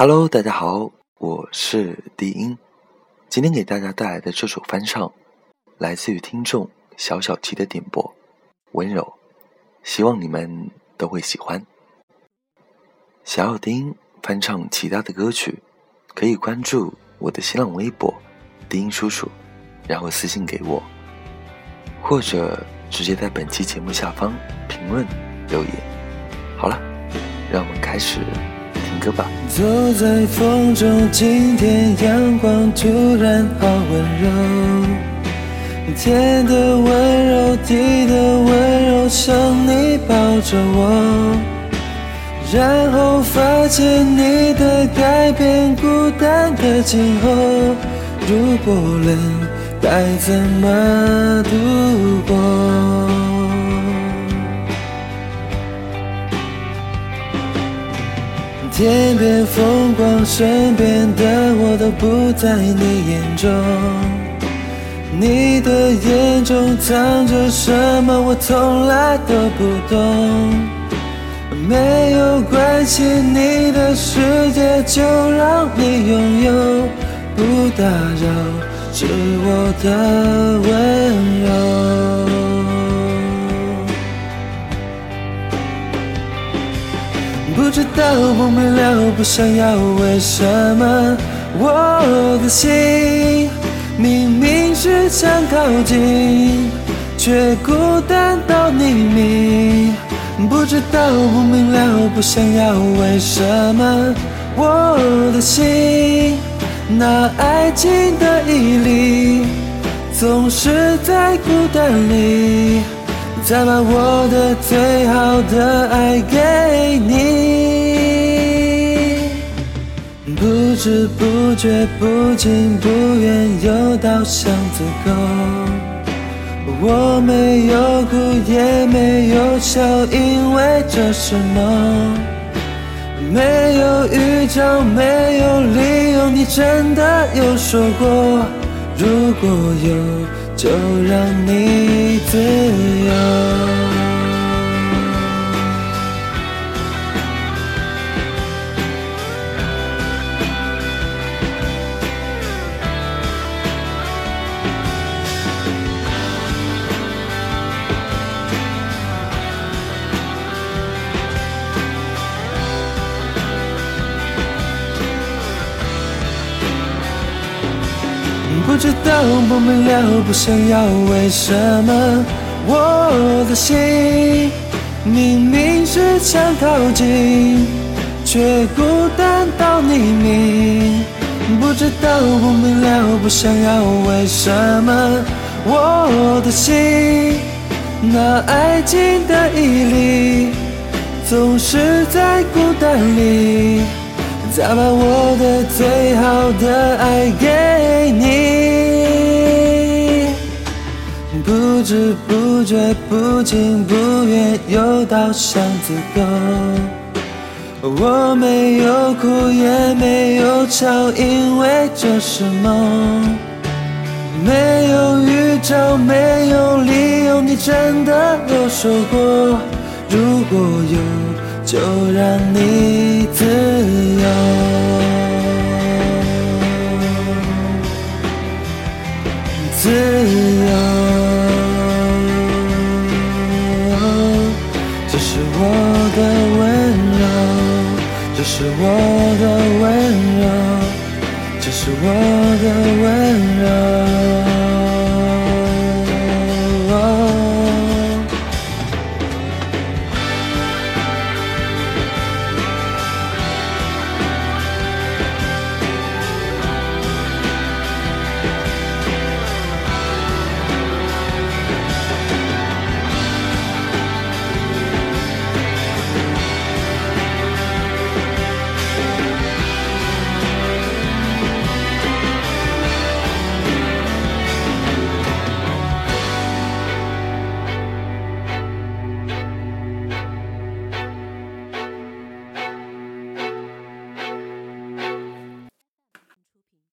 Hello，大家好，我是低音。今天给大家带来的这首翻唱，来自于听众小小琪的点播，《温柔》，希望你们都会喜欢。想要听翻唱其他的歌曲，可以关注我的新浪微博“低音叔叔”，然后私信给我，或者直接在本期节目下方评论留言。好了，让我们开始。走在风中，今天阳光突然好温柔，天的温柔，地的温柔，像你抱着我，然后发现你的改变，孤单的今后，如果冷，该怎么度天边风光，身边的我都不在你眼中。你的眼中藏着什么，我从来都不懂。没有关系，你的世界就让你拥有，不打扰是我的温柔。不知道，不明了，不想要，为什么我的心明明是想靠近，却孤单到黎明？不知道，不明了，不想要，为什么我的心那爱情的毅力总是在孤单里？再把我的最好的爱给你，不知不觉，不情不愿，又到巷子口。我没有哭，也没有笑，因为这是梦。没有预兆，没有理由，你真的有说过，如果有。就让你自由。知道，不明了，不想要，为什么我的心明明是想靠近，却孤单到黎明？不知道，不明了，不想要，为什么我的心那爱情的毅力总是在孤单里？再把我的最好的爱给不知不觉，不情不愿，又到巷子口。我没有哭，也没有笑，因为这是梦。没有预兆，没有理由，你真的有说过，如果有。就让你自由，是我的温柔，这是我的温柔，这是我的温柔。